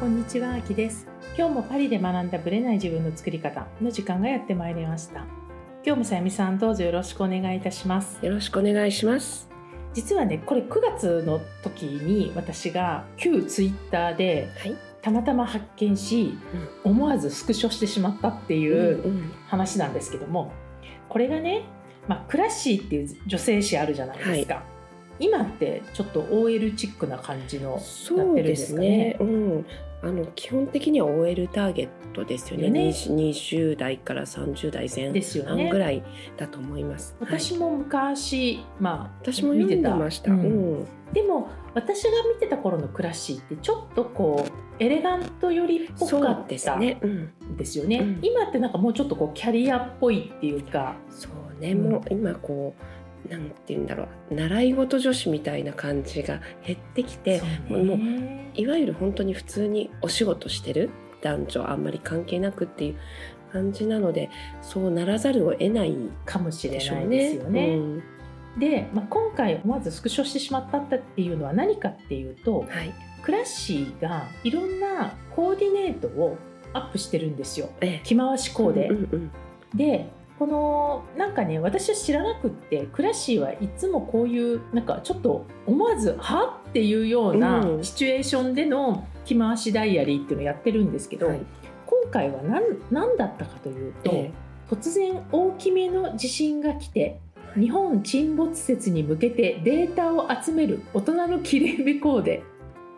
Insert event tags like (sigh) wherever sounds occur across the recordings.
こんにちは、あきです。今日もパリで学んだブレない自分の作り方の時間がやってまいりました。今日もさゆみさんどうぞよろしくお願いいたします。よろしくお願いします。実はね、これ9月の時に私が旧ツイッターではい。たまたま発見し、思わずスクショしてしまったっていううん話なんですけども、これがね、まあ、クラッシーっていう女性誌あるじゃないですか。今ってちょっと OL チックな感じのそうですね。うん。あの基本的には OL ターゲットですよね。よね二十代から三十代前半ぐらいだと思います。はい、私も昔、まあ私も読んでました。ううんん。でも私が見てた頃のクラッシーってちょっとこうエレガント寄りっぽそうかっですね。うん。ですよね、うん今ってなんかもうちょっとこうキャリアっぽいっていうかそうね。うんもう今こう。なんて言うんだろう習い事女子みたいな感じが減ってきてそうもうねいわゆる本当に普通にお仕事してる男女あんまり関係なくっていう感じなのでそうならざるを得ないかもしれないでうね。すよね。うんで、まあ、今回まずスクショしてしまったっていうのは何かっていうとはい。クラッシーがいろんなコーディネートをアップしてるんですよええ着回しコーデ。うんうんでこのなんかね私は知らなくってクラッシーはいつもこういうなんかちょっと思わず「は?」っていうようなうん。シチュエーションでの着回しダイアリーっていうのをやってるんですけど、はい。今回は何何だったかというと、え突然大きめの地震が来て日本沈没説に向けてデータを集める大人のきれいめコーデ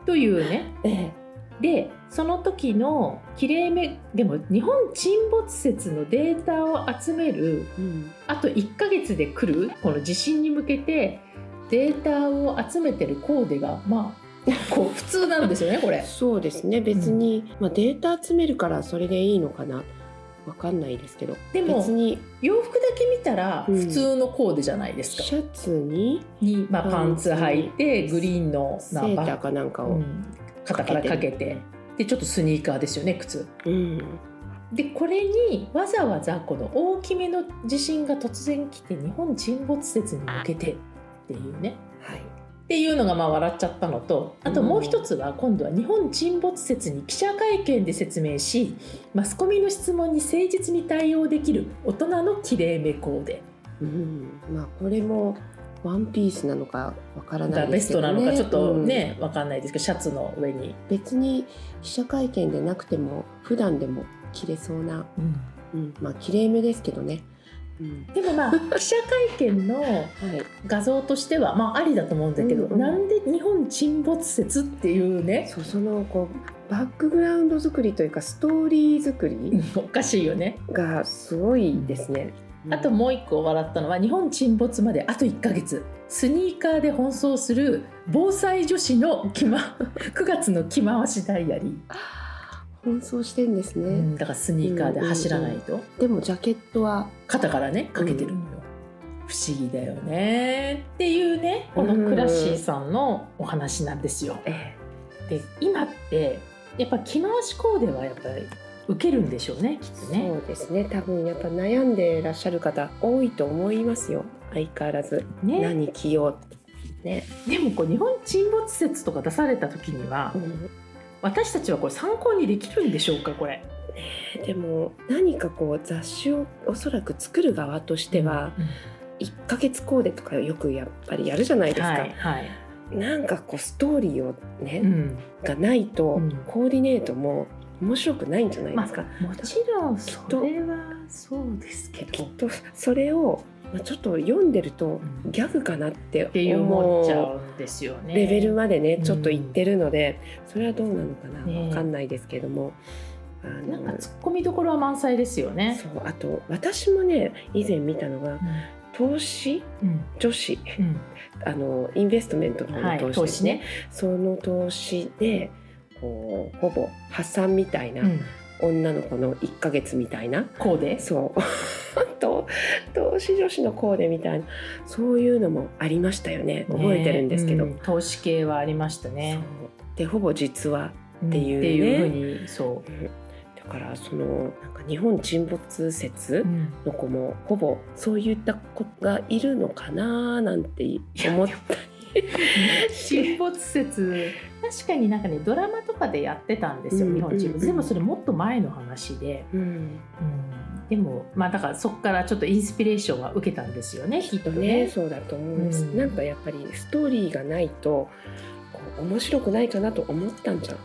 というねええでその時のきれいめでも日本沈没説のデータを集めるうん。あと1ヶ月で来るこの地震に向けてデータを集めてるコーデがまあこう普通なんですよねこれ。そうですね。別に、まあ、データ集めるからそれでいいのかな。わかんないですけど。でも別に。洋服だけ見たらうん。普通のコーデじゃないですか。シャツに？に、まあ、パンツ履いてグリーンのセーターかなんかを、うん肩からかけて。でちょっとスニーカーですよね靴。うん。でこれにわざわざこの大きめの地震が突然来て日本沈没説に向けてっていうね。はい。っていうのがまあ笑っちゃったのとあともう一つは今度は日本沈没説に記者会見で説明しマスコミの質問に誠実に対応できる大人のきれいめコーデ。うん。まあこれもワンピースなのかわからないですけど、ね、トなのかちょっとうんね、わかんないですけどシャツの上に、別に記者会見でなくても普段でも着れそうな、うん、まあきれいめですけどね、うん。でもまあ (laughs) 記者会見のはい、画像としてはまあありだと思うんだけど、うんうんなんで日本沈没説っていうねそうそのこうバックグラウンド作りというかストーリー作りおかしいよね。がすごいですね。あともう一個笑ったのは日本沈没まであと1ヶ月。スニーカーで奔走する防災女子の着、ま、(laughs) 9月の着回しダイアリー、奔走してんですね、うんだからスニーカーで走らないと。でもジャケットは肩からねかけてるのよ、不思議だよね。っていうねこのクラッシーさんのお話なんですよ。えで今ってやっぱ着回しコーデはやっぱり受けるんでしょうねきっとえね。そうですね。多分やっぱ悩んでらっしゃる方多いと思いますよ。相変わらず、ね。何着ようね、でもこう日本沈没説とか出された時には、うん。私たちはこれ参考にできるんでしょうかこれ。でも何かこう雑誌をおそらく作る側としては、1ヶ月コーデとかよくやっぱりやるじゃないですか、はいはい。なんかこうストーリーをね、うん。がないと、うん。コーディネートも面白くないんじゃないまですか、あ、もちろんそれはそうですけど。きっとそれを、まあ、ちょっと読んでるとうん。ギャグかなって思っちゃ思ううんですよね。レベルまでねうんちょっといってるので、それはどうなのかな、ねわかんないですけども。なんか突っ込みどころは満載ですよね。そうあと私もね以前見たのが投資？うん。女子。うん。あのインベストメントの投資ね。その投資でこうほぼ破産みたいな、うん、女の子の1ヶ月みたいな。こうで？そう。と投資女子のコーデみたいな。そういうのもありましたよね。覚えてるんですけど、ねうん。投資系はありましたね。そう。でほぼ実はっていうね。っていうふうにそだからそのなんか日本沈没説う。うん。の子もほぼそういった子がいるのかななんて思ったり (laughs) 沈没説。確かになんかねドラマとかでやってたんですよ、うん日本沈没、うんでもそれもっと前の話で、うん。うん、でもまあだからそこからちょっとインスピレーションは受けたんですよねきっとね。ね。そうだと思うんです、うん。なんかやっぱりストーリーがないとこう面白くないかなと思ったんじゃ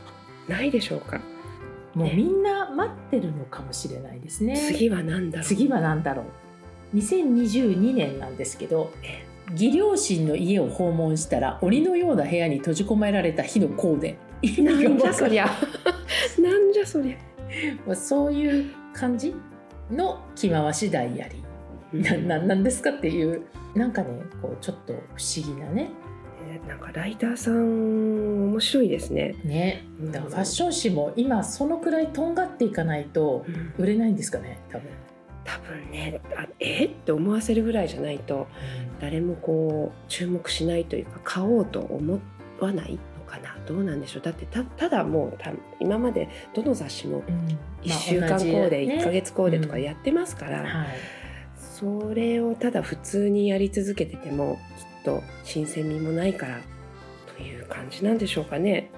ないでしょうか、もうみんな待ってるのかもしれないですね。次は何だろう。次は何だろう。2022年なんですけど義両親の家を訪問したら檻のような部屋に閉じ込められた火のコーデ意味なんじゃそりゃ。なんじゃそりゃ。(laughs) そういう感じの着回しダイアリー。なななんですかっていうなんかねこうちょっと不思議なね。えーなんかライターさん面白いですね、ね。だからファッション誌も今そのくらいとんがっていかないと売れないんですかね多分。多分ねあえって思わせるぐらいじゃないと誰もこう注目しないというか買おうと思わないのかな？どうなんでしょう？だってたただもうた今までどの雑誌も1週間コーデ、1ヶ月コーデとかやってますから、はい。それをただ普通にやり続けててもきっと新鮮味もないからという感じなんでしょうかね。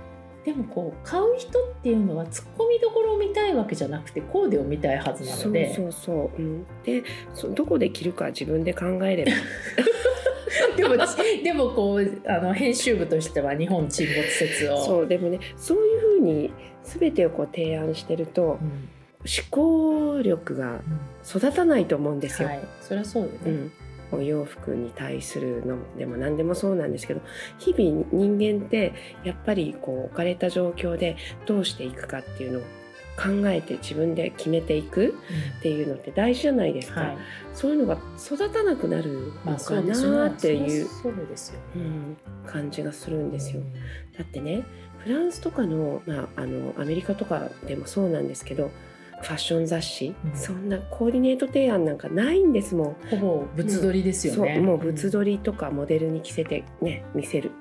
でもこう買う人っていうのはツッコミどころを見たいわけじゃなくてコーデを見たいはずなので。そうそう、う。ん、でそどこで着るか自分で考えれば。(laughs) でも (laughs) でもこうあの編集部としては日本沈没説を。そうでもねそういうふうに全てをこう提案してるとうん。思考力が育たないと思うんですよ。はい。それはそうよね、うんお洋服に対するのでも何でもそうなんですけど日々人間ってやっぱりこう置かれた状況でどうしていくかっていうのを考えて自分で決めていくっていうのって大事じゃないですか、はい。そういうのが育たなくなるまのかなねっていう、感じがするんですよ。うん。だってねフランスとかの,、まあ、あのアメリカとかでもそうなんですけどファッション雑誌、うん。そんなコーディネート提案なんかないんですもん。ほぼ物撮りですよね、そうもう物撮りとかモデルに着せてね見せる。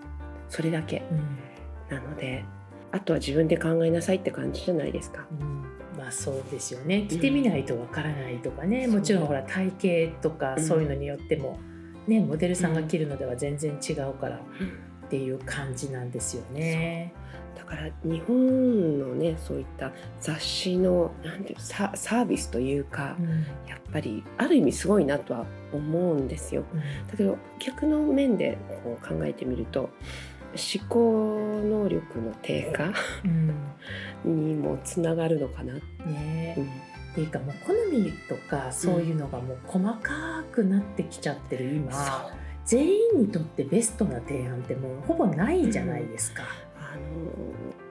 それだけ。うん。なのであとは自分で考えなさいって感じじゃないですか。うん。まあそうですよね。着てみないとわからないとかね、う。んもちろんほら体型とかうん。そういうのによっても、ねモデルさんが着るのでは全然違うからっていう感じなんですよね。だから日本のねそういった雑誌のなんていうのササービスというかうん。やっぱりある意味すごいなとは思うんですよ。だけど逆の面でこう考えてみると思考能力の低下うん。にもつながるのかな。ね。うん。っていうかもう好みとかそういうのがもう細かくなってきちゃってる今、全員にとってベストな提案ってもうほぼないじゃないですか。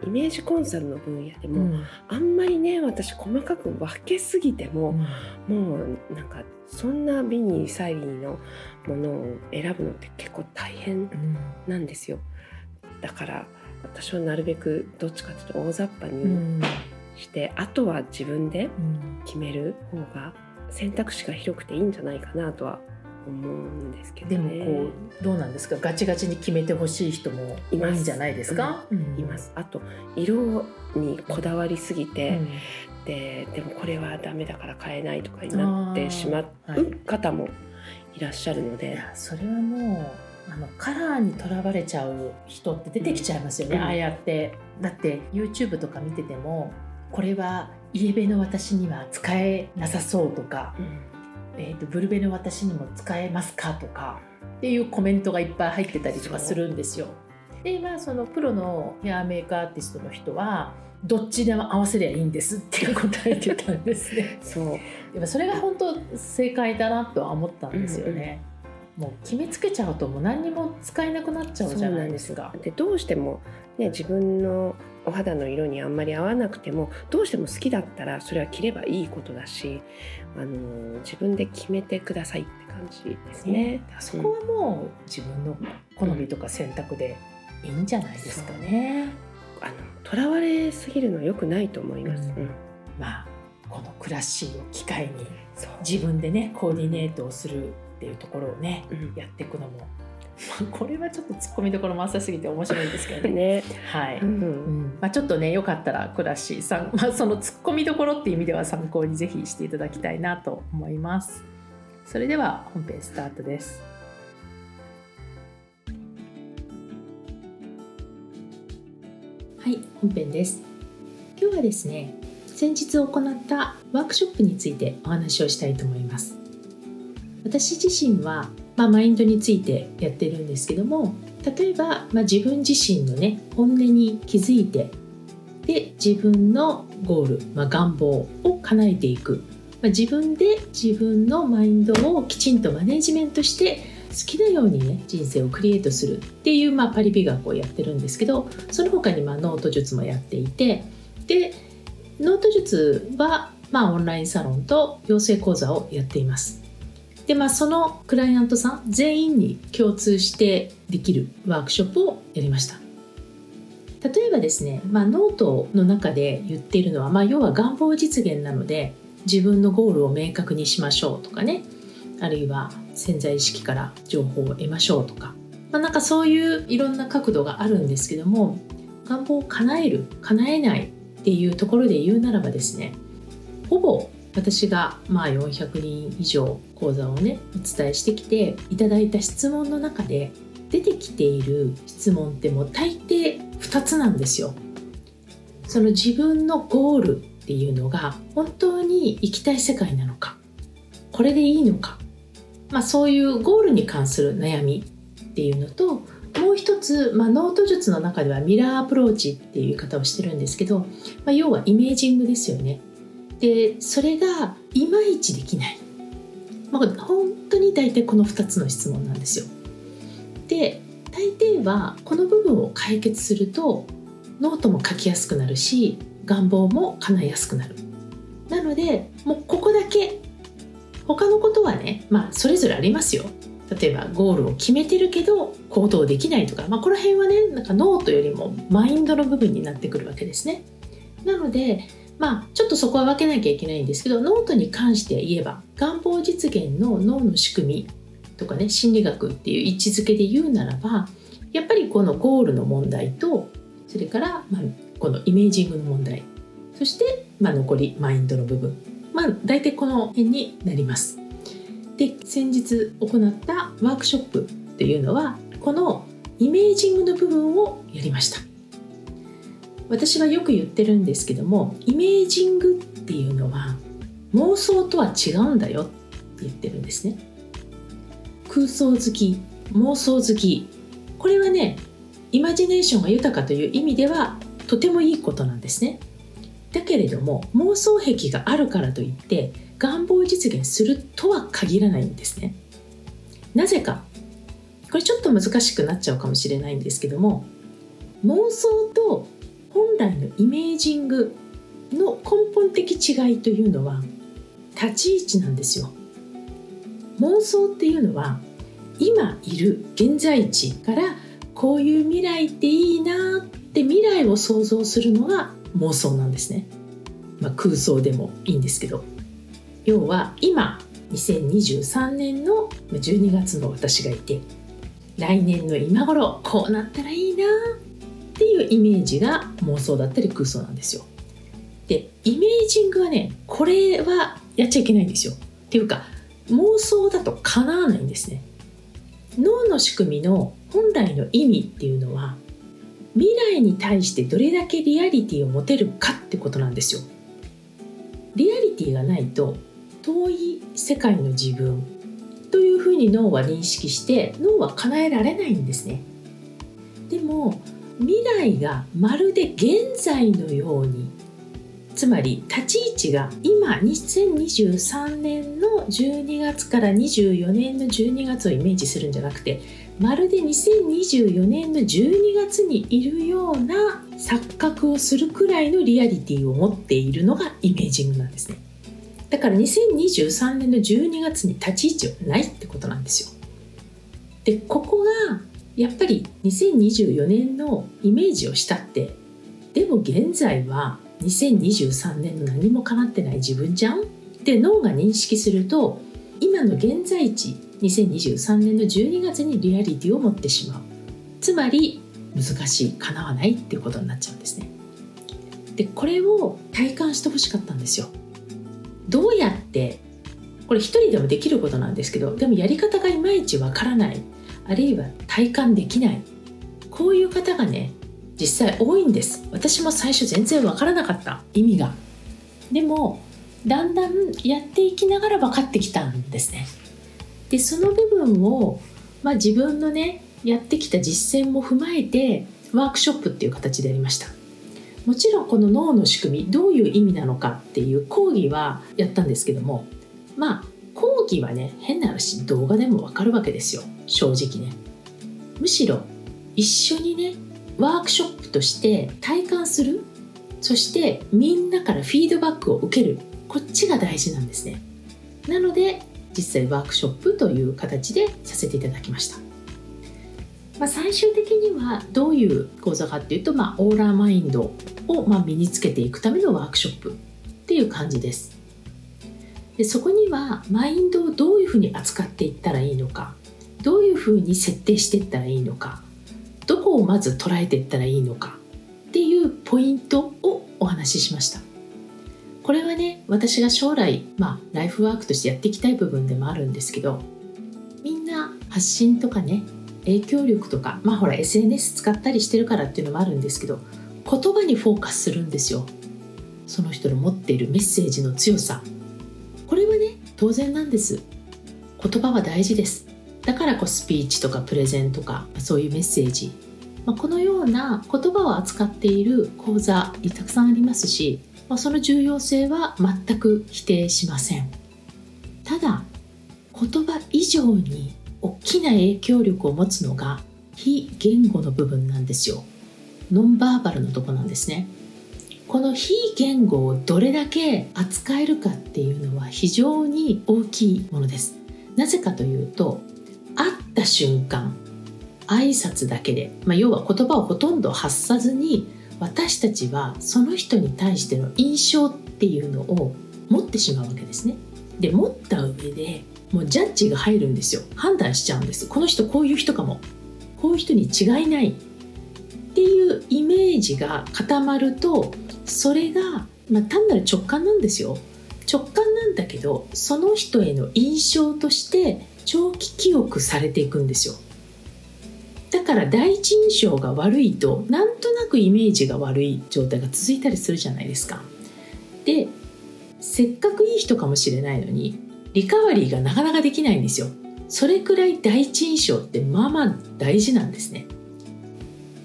イメージコンサルの分野でも、うん。あんまりね私細かく分けすぎても、もうなんかそんなビニーサイリーのものを選ぶのって結構大変うん。なんですよ。だから私はなるべくどっちかというと大雑把うにん。して、あとは自分でうん決める方が選択肢が広くていいんじゃないかなとは思うんですけどでね。もこうどうなんですか？ガチガチに決めてほしい人もいるんじゃないですか？います。あと色にこだわりすぎうて、ん。ででもこれはダメだから買えないとかになってしまう方もいらっしゃるのいで、やそれはもうあのカラーにとらわれちゃう人って出てきちゃいますよね、うん。ああやって。だって YouTube とか見ててもこれはイエベの私には使えなさそうとか、えー、とブルベの私にも使えますかとかっていうコメントがいっぱい入ってたりとかするんですよ。でまあそのプロのヘアメイクアーティストの人はどっちでも合わせりゃいいんですって答えてたんですね。(laughs) そうでもそれが本当正解だなとは思ったんですよね。もう決めつけちゃうともう何にも使えなくなっちゃうじゃないですか。でどうしても、ね、自分のお肌の色にあんまり合わなくてもどうしても好きだったらそれは着ればいいことだしあの自分で決めてくださいって感じですねね。、そこはもう自分の好みとか選択でいいんじゃないですかね。あの囚われすぎるのは良くないと思います。うんうんまあこの暮らしを機会に自分でねコーディネートをするっていうところをね、やっていくのも、まあ、これはちょっとツッコミどころも浅すぎて面白いんですけどねねはい、うん、まあ、ちょっとねよかったら倉敷さん、まあ、そのツッコミどころっていう意味では参考にぜひしていただきたいなと思います。それでは本編スタートです。はい、本編です。今日はですね、先日行ったワークショップについてお話をしたいと思います。私自身は、まあ、マインドについてやってるんですけども例えば、まあ、自分自身のね本音に気づいてで自分のゴール、まあ、願望を叶えていく、まあ、自分で自分のマインドをきちんとマネジメントして好きなようにね人生をクリエイトするっていう、まあ、パリ美学をやってるんですけどその他にまあノート術もやっていてでノート術は、まあ、オンラインサロンと養成講座をやっています。でまあそのクライアントさん全員に共通してできるワークショップをやりました。例えばですね、まあ、ノートの中で言っているのは、まあ、要は願望実現なので自分のゴールを明確にしましょうとかねあるいは潜在意識から情報を得ましょうとか、まあ、なんかそういういろんな角度があるんですけども願望を叶える叶えないっていうところで言うならばですねほぼ私がまあ400人以上講座をねお伝えしてきていただいた質問の中で出てきている質問ってもう大抵2つなんですよ。その自分のゴールっていうのが本当に行きたい世界なのかこれでいいのか、まあ、そういうゴールに関する悩みっていうのともう一つ、まあ、ノート術の中ではミラーアプローチっていう言い方をしてるんですけど、まあ、要はイメージングですよね。でそれがいまいちできない、まあ、本当に大体この2つの質問なんですよ。で大抵はこの部分を解決するとノートも書きやすくなるし願望も叶えやすくなる。なのでもうここだけ他のことはねまあそれぞれありますよ例えばゴールを決めてるけど行動できないとか、まあ、この辺はねなんかノートよりもマインドの部分になってくるわけですね。なのでまあちょっとそこは分けなきゃいけないんですけどノートに関して言えば願望実現の脳の仕組みとかね心理学っていう位置づけで言うならばやっぱりこのゴールの問題とそれから、まあ、このイメージングの問題そして、まあ、残りマインドの部分まあ大体この辺になります。で先日行ったワークショップっていうのはこのイメージングの部分をやりました私はよく言ってるんですけどもイメージングっていうのは妄想とは違うんだよって言ってるんですね。空想好き妄想好き。これはねイマジネーションが豊かという意味ではとてもいいことなんですね。だけれども妄想癖があるからといって願望実現するとは限らないんですね。なぜか。これちょっと難しくなっちゃうかもしれないんですけども妄想と本来のイメージングの根本的違いというのは立ち位置なんですよ。妄想っていうのは今いる現在地からこういう未来っていいなって未来を想像するのが妄想なんですね。まあ、空想でもいいんですけど。要は今2023年の12月の私がいて来年の今頃こうなったらいいなっていうイメージが妄想だったり空想なんですよ。でイメージングはねこれはやっちゃいけないんですよ。っていうか妄想だと叶わないんですね。脳の仕組みの本来の意味っていうのは未来に対してどれだけリアリティを持てるかってことなんですよ。リアリティがないと遠い世界の自分というふうに脳は認識して脳は叶えられないんですねでも未来がまるで現在のようにつまり立ち位置が今2023年の12月から24年の12月をイメージするんじゃなくてまるで2024年の12月にいるような錯覚をするくらいのリアリティを持っているのがイメージングなんですね。だから2023年の12月に立ち位置はないってことなんですよ。でここがやっぱり2024年のイメージをしたってでも現在は2023年の何も叶ってない自分じゃん？って脳が認識すると今の現在地2023年の12月にリアリティを持ってしまう。つまり難しい叶わないっていうことになっちゃうんですね。でこれを体感してほしかったんですよ。どうやってこれ一人でもできることなんですけどでもやり方がいまいちわからない。あるいは体感できない。こういう方がね実際多いんです。私も最初全然わからなかった。意味が。でもだんだんやっていきながら分かってきたんですね。でその部分を、まあ、自分のねやってきた実践も踏まえてワークショップっていう形でやりました。もちろんこの脳の仕組みどういう意味なのかっていう講義はやったんですけどもまあ講義はね変な話動画でもわかるわけですよ。正直ね。むしろ一緒にねワークショップとして体感する。そしてみんなからフィードバックを受ける。こっちが大事なんですね。なので実際ワークショップという形でさせていただきました、まあ、最終的にはどういう講座かっていうと、まあ、オーラーマインドをま身につけていくためのワークショップっていう感じです。でそこにはマインドをどういうふうに扱っていったらいいのかどういうふうに設定していったらいいのかどこをまず捉えていったらいいのかっていうポイントをお話ししました。これはね私が将来、まあ、ライフワークとしてやっていきたい部分でもあるんですけどみんな発信とかね影響力とかまあほら SNS 使ったりしてるからっていうのもあるんですけど言葉にフォーカスするんですよ。その人の持っているメッセージの強さ。当然なんです。言葉は大事です。だからこうスピーチとかプレゼンとかそういうメッセージ、まあ、このような言葉を扱っている講座にたくさんありますし、まあ、その重要性は全く否定しません。ただ言葉以上に大きな影響力を持つのが非言語の部分なんですよ。ノンバーバルのとこなんですね。この非言語をどれだけ扱えるかっていうのは非常に大きいものです。なぜかというと会った瞬間挨拶だけで、まあ、要は言葉をほとんど発さずに私たちはその人に対しての印象っていうのを持ってしまうわけですね。で持った上でもうジャッジが入るんですよ。判断しちゃうんです。この人こういう人かも。こういう人に違いない。っていうイメージが固まるとそれが、まあ、単なる直感なんですよ。直感なんだけどその人への印象として長期記憶されていくんですよ。だから第一印象が悪いとなんとなくイメージが悪い状態が続いたりするじゃないですか。でせっかくいい人かもしれないのにリカバリーがなかなかできないんですよ。それくらい第一印象ってまあまあ大事なんですね。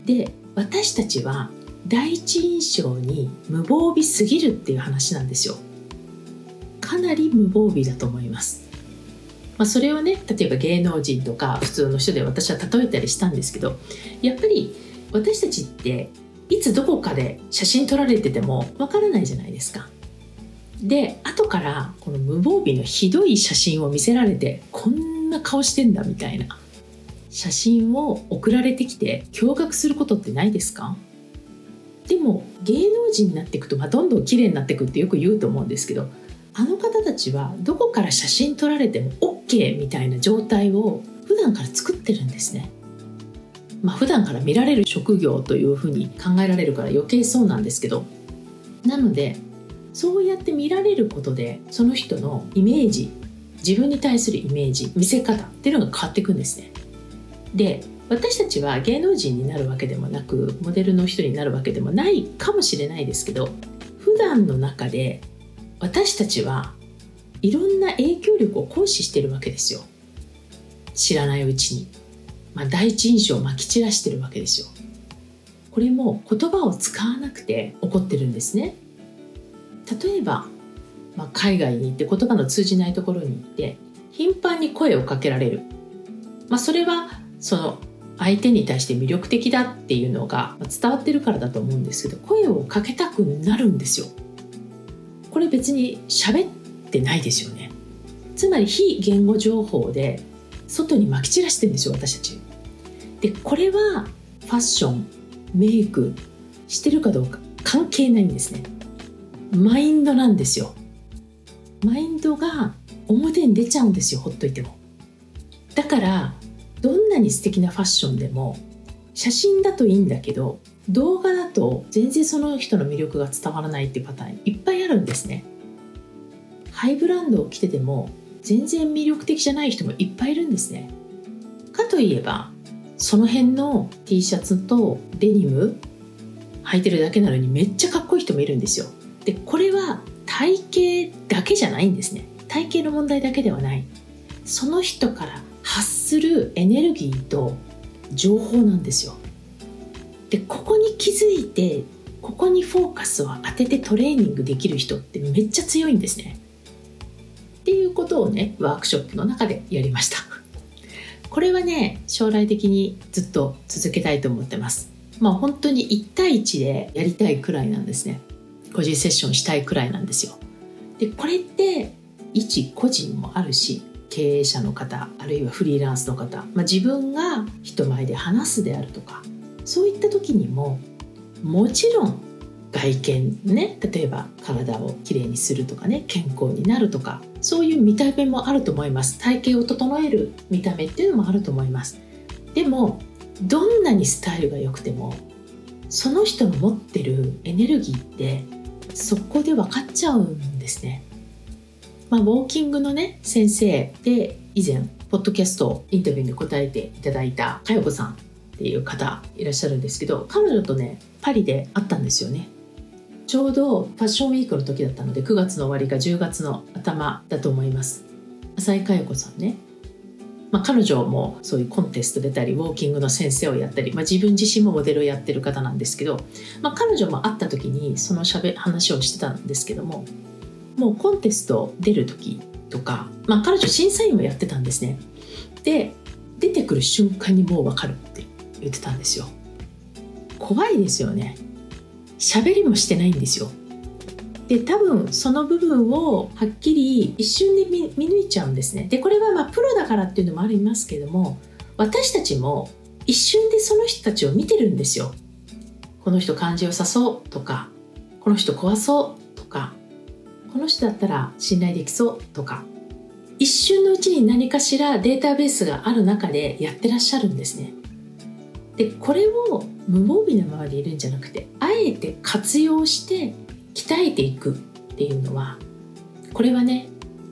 で私たちは第一印象に無防備すぎるっていう話なんですよ。かなり無防備だと思います。まあ、それをね例えば芸能人とか普通の人で私は例えたりしたんですけどやっぱり私たちっていつどこかで写真撮られててもわからないじゃないですか。で後からこの無防備のひどい写真を見せられてこんな顔してんだみたいな。写真を送られてきて驚愕することってないですか？でも芸能人になっていくと、まあ、どんどん綺麗になっていくってよく言うと思うんですけどあの方たちはどこから写真撮られても OK みたいな状態を普段から作ってるんですね。まあ普段から見られる職業というふうに考えられるから余計そうなんですけどなのでそうやって見られることでその人のイメージ自分に対するイメージ見せ方っていうのが変わっていくんですね。で私たちは芸能人になるわけでもなくモデルの人になるわけでもないかもしれないですけど普段の中で私たちはいろんな影響力を行使してるわけですよ。知らないうちに、まあ、第一印象をまき散らしてるわけですよ。これも言葉を使わなくて起こってるんですね。例えば、まあ、海外に行って言葉の通じないところに行って頻繁に声をかけられる、まあ、それはその相手に対して魅力的だっていうのが伝わってるからだと思うんですけど声をかけたくなるんですよ。これ別に喋ってないですよね。つまり非言語情報で外にまき散らしてるんですよ私たち。でこれはファッションメイクしてるかどうか関係ないんですね。マインドなんですよ。マインドが表に出ちゃうんですよほっといても。だからどんなに素敵なファッションでも写真だといいんだけど動画だと全然その人の魅力が伝わらないっていうパターンいっぱいあるんですね。ハイブランドを着てても全然魅力的じゃない人もいっぱいいるんですね。かといえばその辺の T シャツとデニム履いてるだけなのにめっちゃかっこいい人もいるんですよ。でこれは体型だけじゃないんですね。体型の問題だけではない。その人から発するエネルギーと情報なんですよ。でここに気づいてここにフォーカスを当ててトレーニングできる人ってめっちゃ強いんですね。っていうことをねワークショップの中でやりました。これはね将来的にずっと続けたいと思ってます。まあ本当に1対1でやりたいくらいなんですね。個人セッションしたいくらいなんですよ。でこれって一個人もあるし経営者の方あるいはフリーランスの方、まあ、自分が人前で話すであるとかそういった時にももちろん外見ね例えば体をきれいにするとかね健康になるとかそういう見た目もあると思います。体型を整える見た目っていうのもあると思います。でもどんなにスタイルが良くてもその人の持ってるエネルギーってそこで分かっちゃうんですね。まあ、ウォーキングのね先生で以前ポッドキャストインタビューに答えていただいた佳代子さんっていう方いらっしゃるんですけど彼女とねパリで会ったんですよね。ちょうどファッションウィークの時だったので9月の終わりか10月の頭だと思います。浅井佳代子さんね。まあ、彼女もそういうコンテスト出たりウォーキングの先生をやったり、まあ、自分自身もモデルをやってる方なんですけど、まあ、彼女も会った時にそのしゃべ話をしてたんですけどももうコンテスト出る時とか、まあ、彼女審査員もやってたんですね。で出てくる瞬間にもう分かるって言ってたんですよ。怖いですよね。喋りもしてないんですよ。で多分その部分をはっきり一瞬で見抜いちゃうんですね。でこれはまあプロだからっていうのもありますけども私たちも一瞬でその人たちを見てるんですよ。この人感じよさそうとかこの人怖そうこの人だったら信頼できそうとか一瞬のうちに何かしらデータベースがある中でやってらっしゃるんですね。でこれを無防備なままでいるんじゃなくてあえて活用して鍛えていくっていうのはこれはね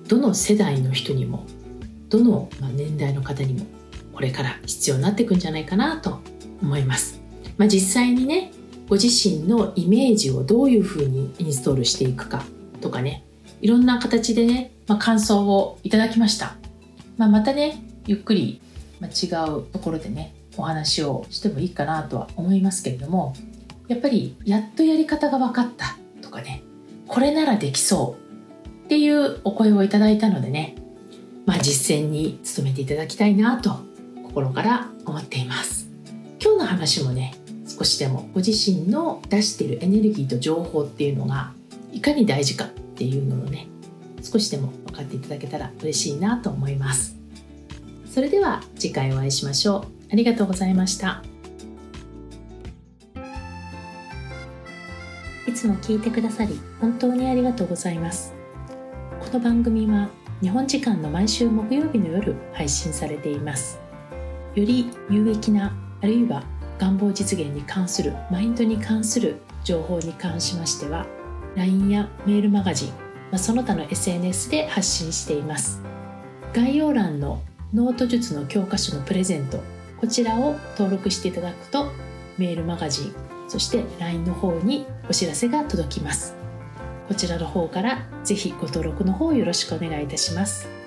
どの世代の人にもどの年代の方にもこれから必要になっていくんじゃないかなと思います。まあ、実際にねご自身のイメージをどういうふうにインストールしていくかとかねいろんな形でね、まあ、感想をいただきました、まあ、またねゆっくり、ま違うところでねお話をしてもいいかなとは思いますけれどもやっぱりやっとやり方が分かったとかねこれならできそうっていうお声をいただいたのでねまあ実践に努めていただきたいなと心から思っています。今日の話もね少しでもご自身の出しているエネルギーと情報っていうのがいかに大事かっていうのをね少しでも分かっていただけたら嬉しいなと思います。それでは次回お会いしましょう。ありがとうございました。いつも聞いてくださり本当にありがとうございます。この番組は日本時間の毎週木曜日の夜配信されています。より有益なあるいは願望実現に関するマインドに関する情報に関しましては LINE やメールマガジン、まあ、その他の SNS で発信しています。概要欄のノート術の教科書のプレゼントこちらを登録していただくとメールマガジンそして LINE の方にお知らせが届きます。こちらの方からぜひご登録の方よろしくお願いいたします。